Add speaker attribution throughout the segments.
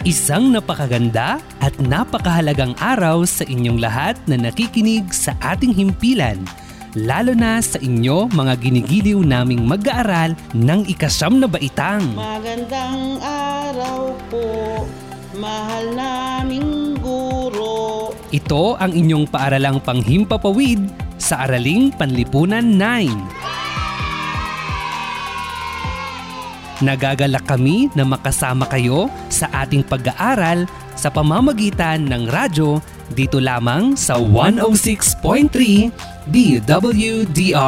Speaker 1: Isang napakaganda at napakahalagang araw sa inyong lahat na nakikinig sa ating himpilan. Lalo na sa inyo mga ginigiliw naming mag-aaral ng ikasyam na baitang.
Speaker 2: Magandang araw po, mahal naming guro.
Speaker 1: Ito ang inyong paaralang panghimpapawid sa Araling Panlipunan 9. Nagagalak kami na makasama kayo sa ating pag-aaral sa pamamagitan ng radyo dito lamang sa 106.3 DWDR-FM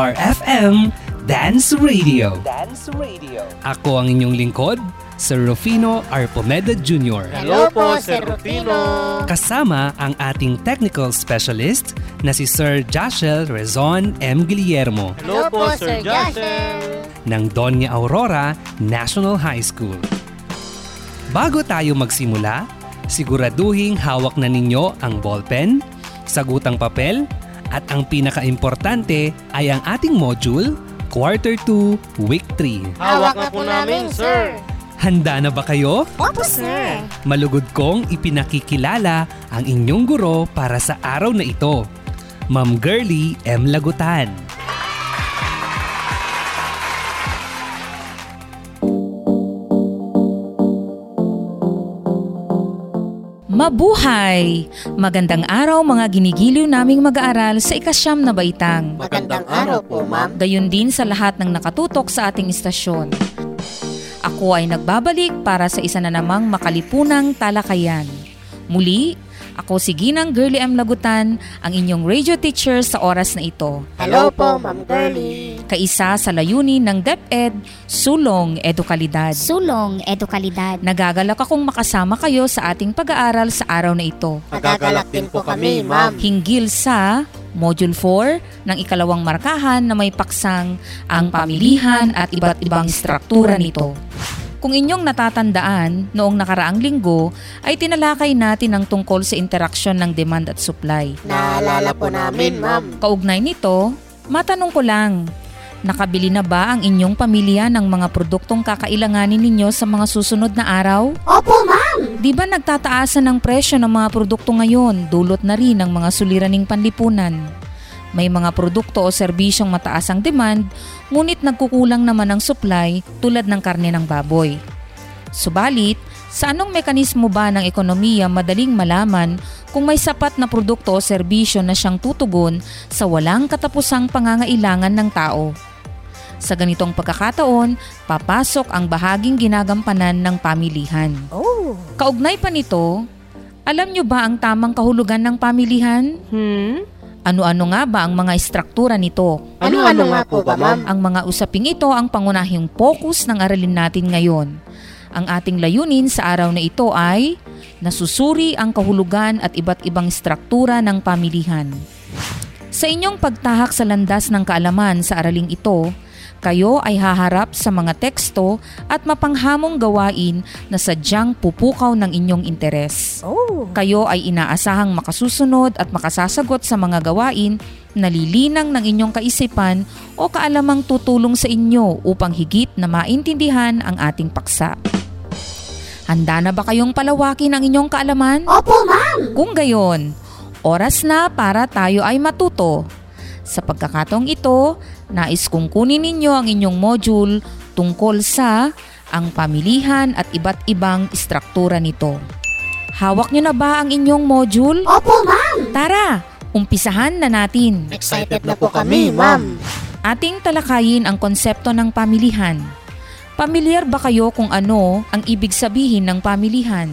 Speaker 1: Dance Radio. Dance Radio. Ako ang inyong lingkod, Sir Rufino Arpomeda Jr.
Speaker 3: Hello po, Sir Rufino.
Speaker 1: Kasama ang ating technical specialist na si Sir Joshel Rezon M. Guillermo
Speaker 3: Hello po, Sir Joshel.
Speaker 1: ng Doña Aurora National High School. Bago tayo magsimula, siguraduhing hawak na ninyo ang ballpen, sagutang papel, at ang pinakaimportante ay ang ating module, Quarter 2, Week 3.
Speaker 3: Hawak na po namin, sir.
Speaker 1: Handa na ba kayo?
Speaker 4: Opo, sir.
Speaker 1: Malugod kong ipinakikilala ang inyong guro para sa araw na ito. Ma'am Girlie M. Lagutan.
Speaker 5: Mabuhay! Magandang araw mga ginigiliw naming mag-aaral sa ikasyam na baitang.
Speaker 3: Magandang araw po, ma'am.
Speaker 5: Gayon din sa lahat ng nakatutok sa ating istasyon. Ako ay nagbabalik para sa isa na namang makalipunang talakayan. Muli, ako si Ginang Girlie M. Lagutan, ang inyong radio teacher sa oras na ito.
Speaker 3: Hello po, Ma'am Girlie.
Speaker 5: Kaisa sa layunin ng DepEd, Sulong Edukalidad.
Speaker 4: Sulong edukalidad
Speaker 5: Nagagalak akong makasama kayo sa ating pag-aaral sa araw na ito.
Speaker 3: Nagagalak din po kami, ma'am.
Speaker 5: Hinggil sa Module 4 ng ikalawang markahan na may paksang ang pamilihan at iba't ibang struktura nito. Kung inyong natatandaan, noong nakaraang linggo ay tinalakay natin ang tungkol sa interaksyon ng demand at supply.
Speaker 3: Naalala po namin, ma'am.
Speaker 5: Kaugnay nito, matanong ko lang, nakabili na ba ang inyong pamilya ng mga produktong kakailanganin ninyo sa mga susunod na araw?
Speaker 4: Opo, ma'am.
Speaker 5: Di ba nagtataasan ng presyo ng mga produkto ngayon, dulot na rin ng mga suliraning panlipunan? May mga produkto o serbisyong mataas ang demand, ngunit nagkukulang naman ang supply tulad ng karne ng baboy. Subalit, sa anong mekanismo ba ng ekonomiya madaling malaman kung may sapat na produkto o serbisyo na siyang tutugon sa walang katapusang pangangailangan ng tao? Sa ganitong pagkakataon, papasok ang bahaging ginagampanan ng pamilihan.
Speaker 4: Oh.
Speaker 5: Kaugnay pa nito, alam nyo ba ang tamang kahulugan ng pamilihan?
Speaker 6: Hmm?
Speaker 5: Ano-ano nga ba ang mga istruktura nito?
Speaker 3: Ano-ano nga po ba, ma'am?
Speaker 5: Ang mga usaping ito ang pangunahing focus ng aralin natin ngayon. Ang ating layunin sa araw na ito ay nasusuri ang kahulugan at iba't ibang struktura ng pamilihan. Sa inyong pagtahak sa landas ng kaalaman sa araling ito, kayo ay haharap sa mga teksto at mapanghamong gawain na sadyang pupukaw ng inyong interes.
Speaker 4: Oh.
Speaker 5: Kayo ay inaasahang makasusunod at makasasagot sa mga gawain na lilinang ng inyong kaisipan o kaalamang tutulong sa inyo upang higit na maintindihan ang ating paksa. Handa na ba kayong palawakin ang inyong kaalaman?
Speaker 4: Opo, ma'am.
Speaker 5: Kung gayon, Oras na para tayo ay matuto. Sa pagkakataong ito, nais kong kunin ninyo ang inyong module tungkol sa ang pamilihan at iba't ibang istruktura nito. Hawak nyo na ba ang inyong module?
Speaker 4: Opo, ma'am.
Speaker 5: Tara, umpisahan na natin.
Speaker 3: Excited na po kami, ma'am.
Speaker 5: Ating talakayin ang konsepto ng pamilihan. Pamilyar ba kayo kung ano ang ibig sabihin ng pamilihan?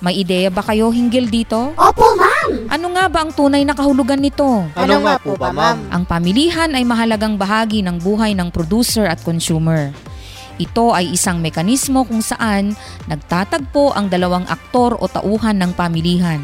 Speaker 5: May ideya ba kayo hinggil dito?
Speaker 4: Opo.
Speaker 5: Ano nga ba ang tunay na kahulugan nito?
Speaker 3: Ano nga po ba, ma'am?
Speaker 5: Ang pamilihan ay mahalagang bahagi ng buhay ng producer at consumer. Ito ay isang mekanismo kung saan nagtatagpo ang dalawang aktor o tauhan ng pamilihan.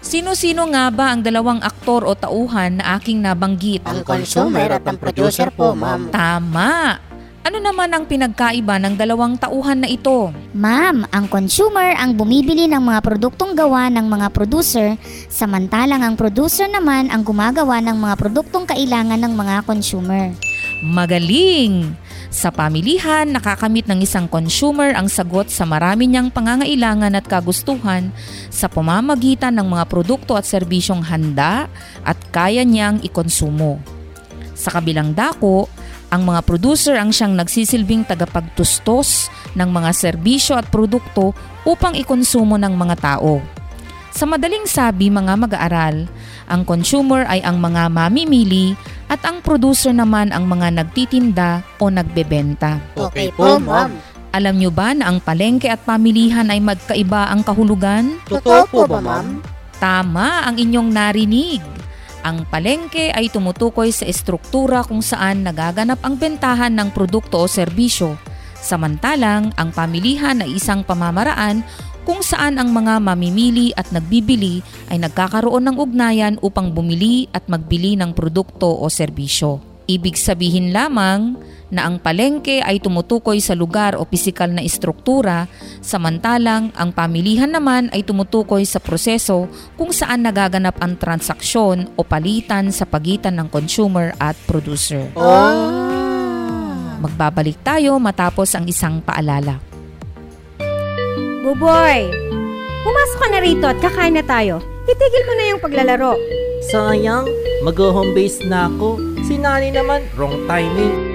Speaker 5: Sino-sino nga ba ang dalawang aktor o tauhan na aking nabanggit?
Speaker 3: Ang consumer at ang producer po, ma'am.
Speaker 5: Tama! Ano naman ang pinagkaiba ng dalawang tauhan na ito?
Speaker 4: Ma'am, ang consumer ang bumibili ng mga produktong gawa ng mga producer, samantalang ang producer naman ang gumagawa ng mga produktong kailangan ng mga consumer.
Speaker 5: Magaling! Sa pamilihan, nakakamit ng isang consumer ang sagot sa marami niyang pangangailangan at kagustuhan sa pamamagitan ng mga produkto at serbisyong handa at kaya niyang ikonsumo. Sa kabilang dako, ang mga producer ang siyang nagsisilbing tagapagtustos ng mga serbisyo at produkto upang ikonsumo ng mga tao. Sa madaling sabi mga mag-aaral, ang consumer ay ang mga mamimili at ang producer naman ang mga nagtitinda o nagbebenta.
Speaker 3: Okay po, ma'am.
Speaker 5: Alam nyo ba na ang palengke at pamilihan ay magkaiba ang kahulugan?
Speaker 3: Totoo po ba, ma'am?
Speaker 5: Tama ang inyong narinig. Ang palengke ay tumutukoy sa estruktura kung saan nagaganap ang bentahan ng produkto o serbisyo. Samantalang ang pamilihan ay isang pamamaraan kung saan ang mga mamimili at nagbibili ay nagkakaroon ng ugnayan upang bumili at magbili ng produkto o serbisyo. Ibig sabihin lamang na ang palengke ay tumutukoy sa lugar o pisikal na istruktura, samantalang ang pamilihan naman ay tumutukoy sa proseso kung saan nagaganap ang transaksyon o palitan sa pagitan ng consumer at producer.
Speaker 3: Oh.
Speaker 5: Magbabalik tayo matapos ang isang paalala.
Speaker 6: Buboy! Pumasok ka na rito at kakain na tayo. Itigil mo na yung paglalaro.
Speaker 7: Sayang, mag-home base na ako. Si Nani naman, wrong timing.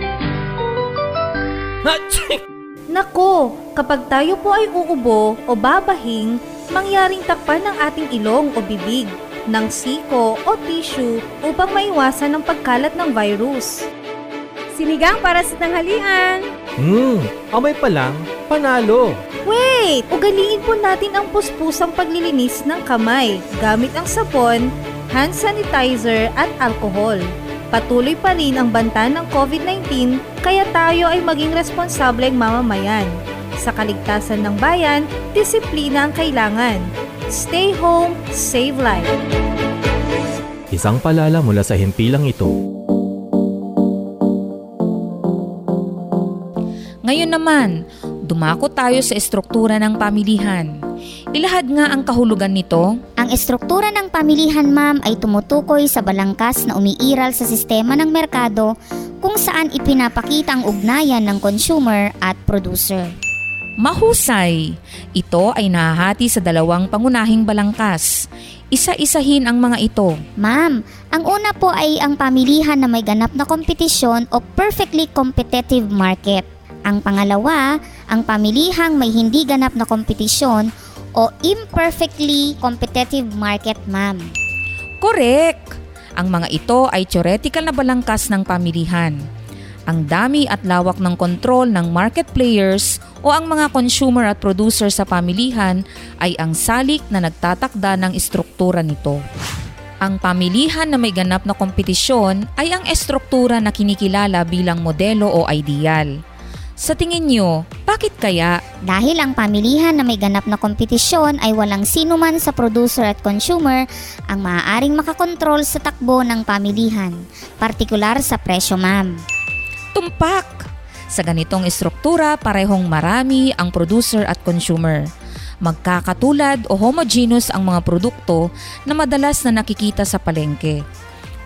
Speaker 6: Nako, kapag tayo po ay uubo o babahing, mangyaring takpan ng ating ilong o bibig ng siko o tissue upang maiwasan ang pagkalat ng virus. Sinigang para sa tanghalian!
Speaker 7: Hmm, amay pa lang, panalo.
Speaker 6: Wait! Ugaliin po natin ang puspusang paglilinis ng kamay gamit ang sapon, hand sanitizer at alcohol. Patuloy pa rin ang banta ng COVID-19 kaya tayo ay maging responsableng mamamayan. Sa kaligtasan ng bayan, disiplina ang kailangan. Stay home, save life.
Speaker 8: Isang palala mula sa himpilang ito.
Speaker 5: Ngayon naman, dumako tayo sa estruktura ng pamilihan. Ilahad nga ang kahulugan nito.
Speaker 4: Ang estruktura ng pamilihan, ma'am, ay tumutukoy sa balangkas na umiiral sa sistema ng merkado kung saan ipinapakita ang ugnayan ng consumer at producer.
Speaker 5: Mahusay! Ito ay nahahati sa dalawang pangunahing balangkas. Isa-isahin ang mga ito.
Speaker 4: Ma'am, ang una po ay ang pamilihan na may ganap na kompetisyon o perfectly competitive market. Ang pangalawa, ang pamilihang may hindi ganap na kompetisyon o imperfectly competitive market, ma'am.
Speaker 5: Correct! Ang mga ito ay theoretical na balangkas ng pamilihan. Ang dami at lawak ng kontrol ng market players o ang mga consumer at producer sa pamilihan ay ang salik na nagtatakda ng istruktura nito. Ang pamilihan na may ganap na kompetisyon ay ang estruktura na kinikilala bilang modelo o ideal. Sa tingin nyo, bakit kaya?
Speaker 4: Dahil ang pamilihan na may ganap na kompetisyon ay walang sino man sa producer at consumer ang maaaring makakontrol sa takbo ng pamilihan, partikular sa presyo, ma'am.
Speaker 5: Tumpak! Sa ganitong estruktura, parehong marami ang producer at consumer. Magkakatulad o homogeneous ang mga produkto na madalas na nakikita sa palengke.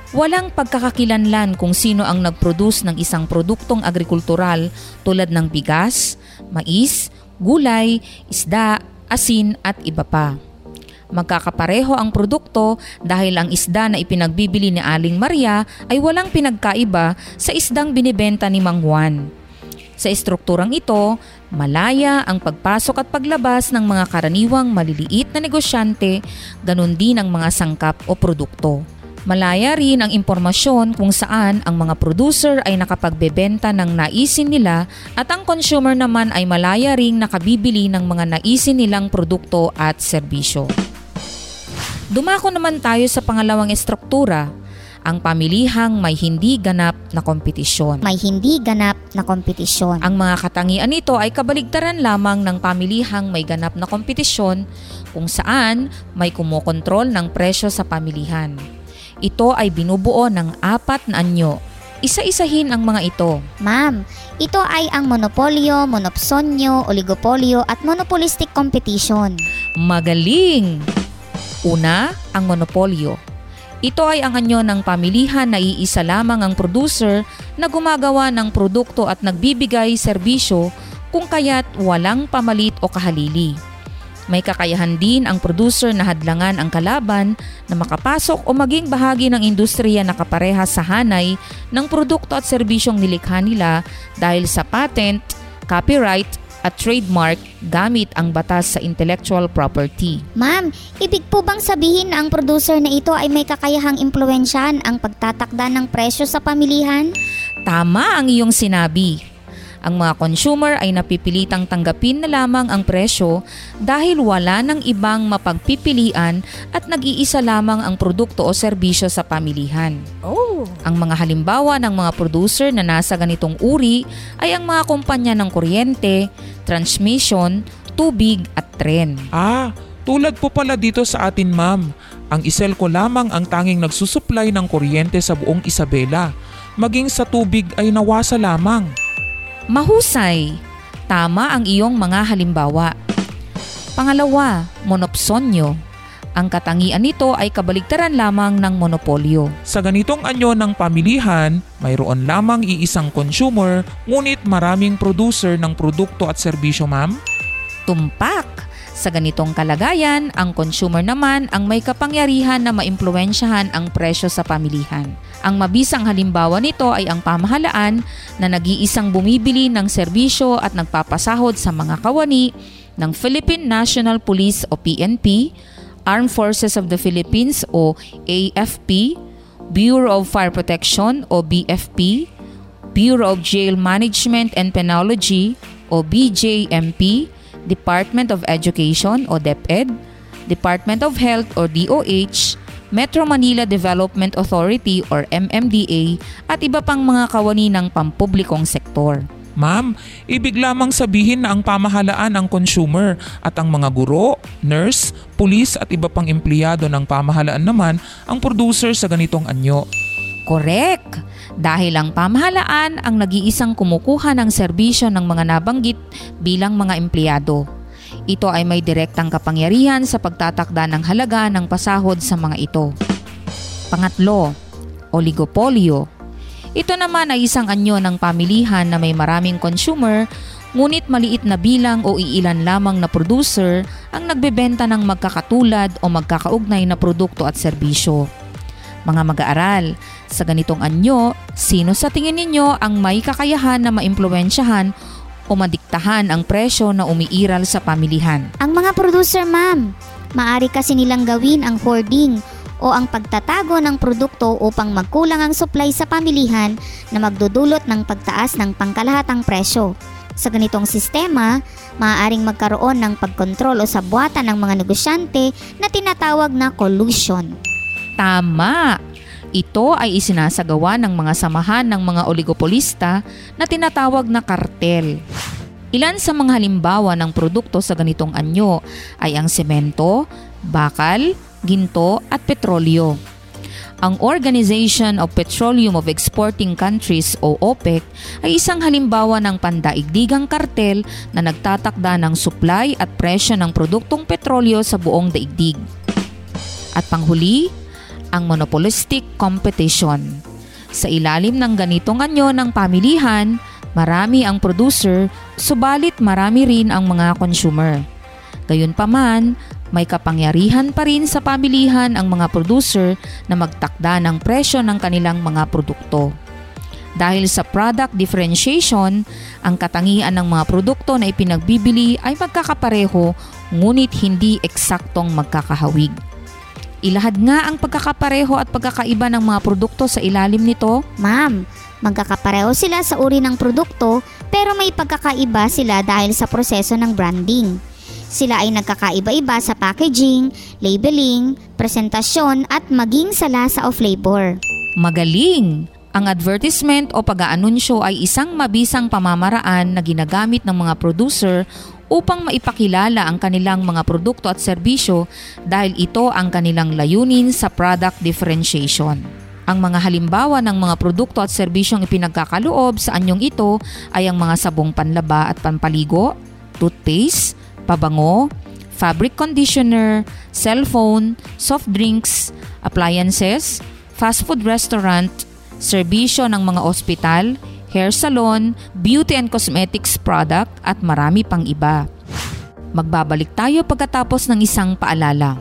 Speaker 5: Walang pagkakakilanlan kung sino ang nag-produce ng isang produktong agrikultural tulad ng bigas, mais, gulay, isda, asin at iba pa. Magkakapareho ang produkto dahil ang isda na ipinagbibili ni Aling Maria ay walang pinagkaiba sa isdang binibenta ni Mang Juan. Sa estrukturang ito, malaya ang pagpasok at paglabas ng mga karaniwang maliliit na negosyante, ganun din ang mga sangkap o produkto. Malaya rin ang impormasyon kung saan ang mga producer ay nakapagbebenta ng naisin nila at ang consumer naman ay malaya ring nakabibili ng mga naisin nilang produkto at serbisyo. Dumako naman tayo sa pangalawang estruktura, ang pamilihang may hindi ganap na kompetisyon.
Speaker 4: May hindi ganap na kompetisyon.
Speaker 5: Ang mga katangian nito ay kabaligtaran lamang ng pamilihang may ganap na kompetisyon kung saan may kumokontrol ng presyo sa pamilihan. Ito ay binubuo ng apat na anyo. Isa-isahin ang mga ito.
Speaker 4: Ma'am, ito ay ang monopolyo, monopsonyo, oligopolyo at monopolistic competition.
Speaker 5: Magaling! Una, ang monopolyo. Ito ay ang anyo ng pamilihan na iisa lamang ang producer na gumagawa ng produkto at nagbibigay serbisyo kung kaya't walang pamalit o kahalili. May kakayahan din ang producer na hadlangan ang kalaban na makapasok o maging bahagi ng industriya na kaparehas sa hanay ng produkto at serbisyong nilikha nila dahil sa patent, copyright at trademark gamit ang batas sa intellectual property.
Speaker 4: Ma'am, ibig po bang sabihin na ang producer na ito ay may kakayahang impluensyahan ang pagtatakda ng presyo sa pamilihan?
Speaker 5: Tama ang iyong sinabi. Ang mga consumer ay napipilitang tanggapin na lamang ang presyo dahil wala ng ibang mapagpipilian at nag-iisa lamang ang produkto o serbisyo sa pamilihan.
Speaker 3: Oh.
Speaker 5: Ang mga halimbawa ng mga producer na nasa ganitong uri ay ang mga kumpanya ng kuryente, transmission, tubig at tren.
Speaker 9: Ah, tulad po pala dito sa atin ma'am. Ang Iselco lamang ang tanging nagsusupply ng kuryente sa buong Isabela. Maging sa tubig ay nawasa lamang.
Speaker 5: Mahusay. Tama ang iyong mga halimbawa. Pangalawa, monopsonyo. Ang katangian nito ay kabaligtaran lamang ng monopolyo.
Speaker 9: Sa ganitong anyo ng pamilihan, mayroon lamang iisang consumer ngunit maraming producer ng produkto at serbisyo ma'am.
Speaker 5: Tumpak! Sa ganitong kalagayan, ang consumer naman ang may kapangyarihan na maimpluwensyahan ang presyo sa pamilihan. Ang mabisang halimbawa nito ay ang pamahalaan na nag-iisang bumibili ng serbisyo at nagpapasahod sa mga kawani ng Philippine National Police o PNP, Armed Forces of the Philippines o AFP, Bureau of Fire Protection o BFP, Bureau of Jail Management and Penology o BJMP, Department of Education o DepEd, Department of Health o DOH, Metro Manila Development Authority or MMDA at iba pang mga kawani ng pampublikong sektor.
Speaker 9: Ma'am, ibig lamang sabihin na ang pamahalaan ang consumer at ang mga guro, nurse, pulis at iba pang empleyado ng pamahalaan naman ang producer sa ganitong anyo.
Speaker 5: Correct! Dahil ang pamahalaan ang nag-iisang kumukuha ng serbisyo ng mga nabanggit bilang mga empleyado. Ito ay may direktang kapangyarihan sa pagtatakda ng halaga ng pasahod sa mga ito. Pangatlo, oligopolyo. Ito naman ay isang anyo ng pamilihan na may maraming consumer ngunit maliit na bilang o iilan lamang na producer ang nagbebenta ng magkakatulad o magkakaugnay na produkto at serbisyo. Mga mag-aaral, sa ganitong anyo, sino sa tingin ninyo ang may kakayahan na maimpluwensyahan o madiktahan ang presyo na umiiral sa pamilihan?
Speaker 4: Ang mga producer, ma'am. Maari kasi nilang gawin ang hoarding o ang pagtatago ng produkto upang magkulang ang supply sa pamilihan na magdudulot ng pagtaas ng pangkalahatang presyo. Sa ganitong sistema, maaaring magkaroon ng pagkontrol o sabwatan ng mga negosyante na tinatawag na collusion.
Speaker 5: Tama! Ito ay isinasagawa ng mga samahan ng mga oligopolista na tinatawag na kartel. Ilan sa mga halimbawa ng produkto sa ganitong anyo ay ang semento, bakal, ginto at petrolyo. Ang Organization of Petroleum of Exporting Countries o OPEC ay isang halimbawa ng pandaigdigang kartel na nagtatakda ng supply at presyo ng produktong petrolyo sa buong daigdig. At panghuli, ang monopolistic competition. Sa ilalim ng ganitong anyo ng pamilihan, marami ang producer, subalit marami rin ang mga consumer. Gayunpaman, May kapangyarihan pa rin sa pamilihan ang mga producer na magtakda ng presyo ng kanilang mga produkto. Dahil sa product differentiation, ang katangian ng mga produkto na ipinagbibili ay magkakapareho ngunit hindi eksaktong magkakahawig. Ilahad nga ang pagkakapareho at pagkakaiba ng mga produkto sa ilalim nito.
Speaker 4: Ma'am, magkakapareho sila sa uri ng produkto pero may pagkakaiba sila dahil sa proseso ng branding. Sila ay nagkakaiba-iba sa packaging, labeling, presentasyon at maging sa lasa o flavor.
Speaker 5: Magaling! Ang advertisement o pag-aanunsyo ay isang mabisang pamamaraan na ginagamit ng mga producer upang maipakilala ang kanilang mga produkto at serbisyo dahil ito ang kanilang layunin sa product differentiation. Ang mga halimbawa ng mga produkto at serbisyong ipinagkakaloob sa anyong ito ay ang mga sabong panlaba at pampaligo, toothpaste, pabango, fabric conditioner, cellphone, soft drinks, appliances, fast food restaurant, serbisyo ng mga ospital, hair salon, beauty and cosmetics product at marami pang iba. Magbabalik tayo pagkatapos ng isang paalala.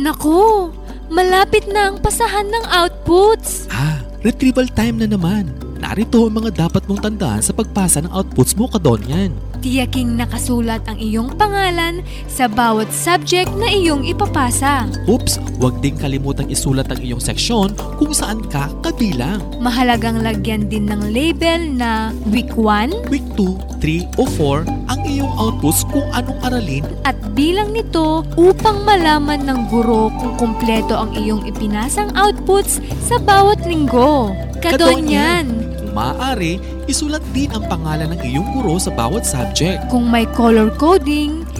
Speaker 10: Naku, malapit na ang pasahan ng outputs.
Speaker 11: Ah, retrieval time na naman. Narito ang mga dapat mong tandaan sa pagpasa ng outputs mo kadonyan.
Speaker 10: Tiyaking nakasulat ang iyong pangalan sa bawat subject na iyong ipapasa.
Speaker 11: Oops, huwag ding kalimutang isulat ang iyong seksyon kung saan ka kabilang.
Speaker 10: Mahalagang lagyan din ng label na Week 1,
Speaker 11: Week 2, 3 o 4 ang iyong outputs kung anong aralin
Speaker 10: at bilang nito upang malaman ng guro kung kumpleto ang iyong ipinasang outputs sa bawat linggo. Kadonyan!
Speaker 11: Kung maaari, isulat din ang pangalan ng iyong guro sa bawat subject.
Speaker 10: Kung may color coding,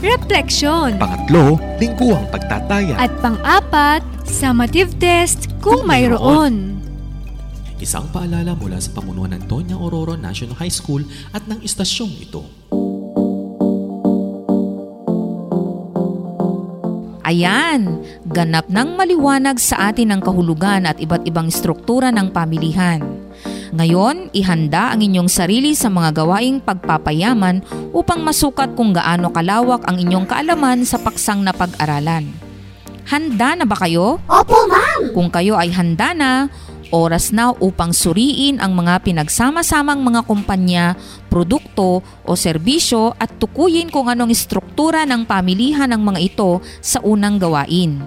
Speaker 10: refleksyon.
Speaker 11: Pangatlo, lingguhang pagtataya.
Speaker 10: At pang-apat, summative test kung, kung mayroon.
Speaker 11: Isang paalala mula sa pamunuan ng Tonya Ororo National High School at ng istasyong ito.
Speaker 5: Ayan, ganap ng maliwanag sa atin ang kahulugan at iba't ibang struktura ng pamilihan. Ngayon, ihanda ang inyong sarili sa mga gawaing pagpapayaman upang masukat kung gaano kalawak ang inyong kaalaman sa paksang na pag-aralan. Handa na ba kayo?
Speaker 3: Opo, ma'am!
Speaker 5: Kung kayo ay handa na, oras na upang suriin ang mga pinagsama-samang mga kumpanya, produkto o serbisyo at tukuyin kung anong struktura ng pamilihan ng mga ito sa unang gawain.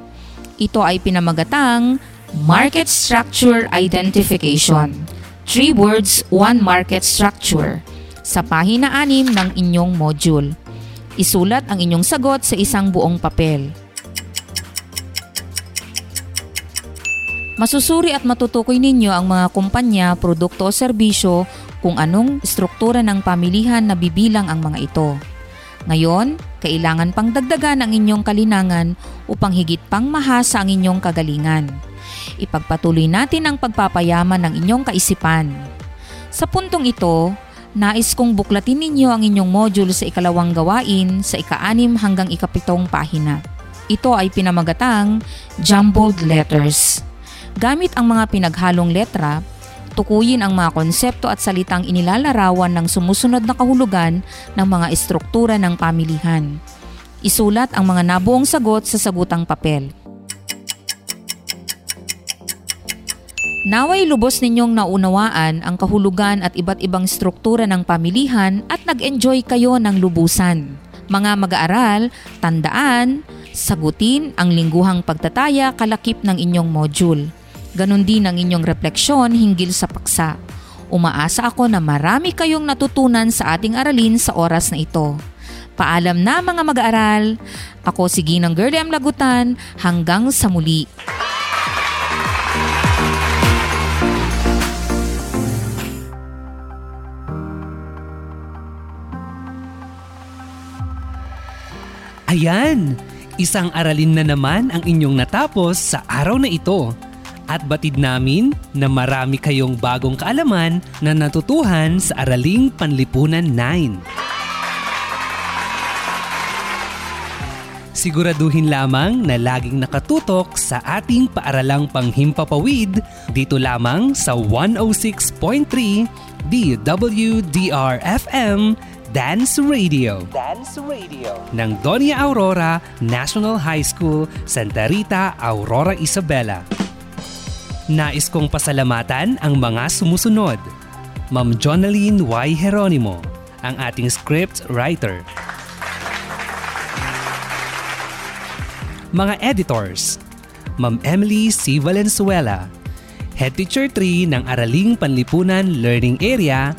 Speaker 5: Ito ay pinamagatang Market Structure Identification. Three words, one market structure. Sa pahina 6 ng inyong module. Isulat ang inyong sagot sa isang buong papel. Masusuri at matutukoy ninyo ang mga kumpanya, produkto o serbisyo kung anong struktura ng pamilihan na bibilang ang mga ito. Ngayon, kailangan pang dagdagan ang inyong kalinangan upang higit pang mahasa ang inyong kagalingan. Ipagpatuloy natin ang pagpapayaman ng inyong kaisipan. Sa puntong ito, nais kong buklatin ninyo ang inyong module sa ikalawang gawain sa ika-anim hanggang ikapitong pahina. Ito ay pinamagatang jumbled letters. Gamit ang mga pinaghalong letra, tukuyin ang mga konsepto at salitang inilalarawan ng sumusunod na kahulugan ng mga estruktura ng pamilihan. Isulat ang mga nabuong sagot sa sagutang papel. Naway lubos ninyong naunawaan ang kahulugan at iba't ibang struktura ng pamilihan at nag-enjoy kayo ng lubusan. Mga mag-aaral, tandaan, sagutin ang lingguhang pagtataya kalakip ng inyong module. Ganon din ang inyong refleksyon hinggil sa paksa. Umaasa ako na marami kayong natutunan sa ating aralin sa oras na ito. Paalam na mga mag-aaral. Ako si Ginang Girlie M. Lagutan. Hanggang sa muli.
Speaker 1: Ayan! Isang aralin na naman ang inyong natapos sa araw na ito. At batid namin na marami kayong bagong kaalaman na natutuhan sa Araling Panlipunan 9. Siguraduhin lamang na laging nakatutok sa ating paaralang panghimpapawid dito lamang sa 106.3 DWDR-FM Dance Radio. Dance Radio. Ng Doña Aurora National High School, Santa Rita, Aurora, Isabela. Nais kong pasalamatan ang mga sumusunod. Ma'am Jonaline Y. Heronimo, ang ating script writer. Mga editors, Ma'am Emily C. Valenzuela, Head Teacher 3 ng Araling Panlipunan Learning Area,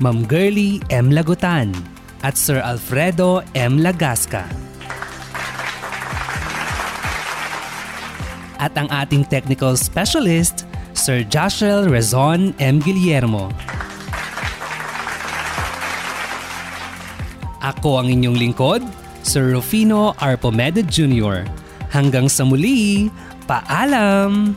Speaker 1: Ma'am Girly M. Lagutan, at Sir Alfredo M. Lagasca. At ang ating technical specialist, Sir Joshel Rezon M. Guillermo. Ako ang inyong lingkod, Sir Rufino Arpomeda Jr. Hanggang sa muli, paalam!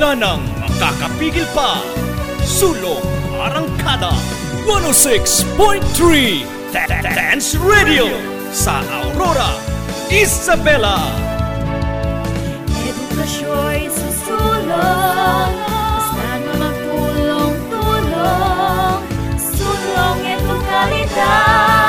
Speaker 12: wala nang makakapigil pa. Sulong Arangkada 106.3 Dance Radio sa Aurora, Isabela.
Speaker 13: Edukasyo'y susulong, saan magtulong-tulong, sulong sulong. sulong itong edukalidad.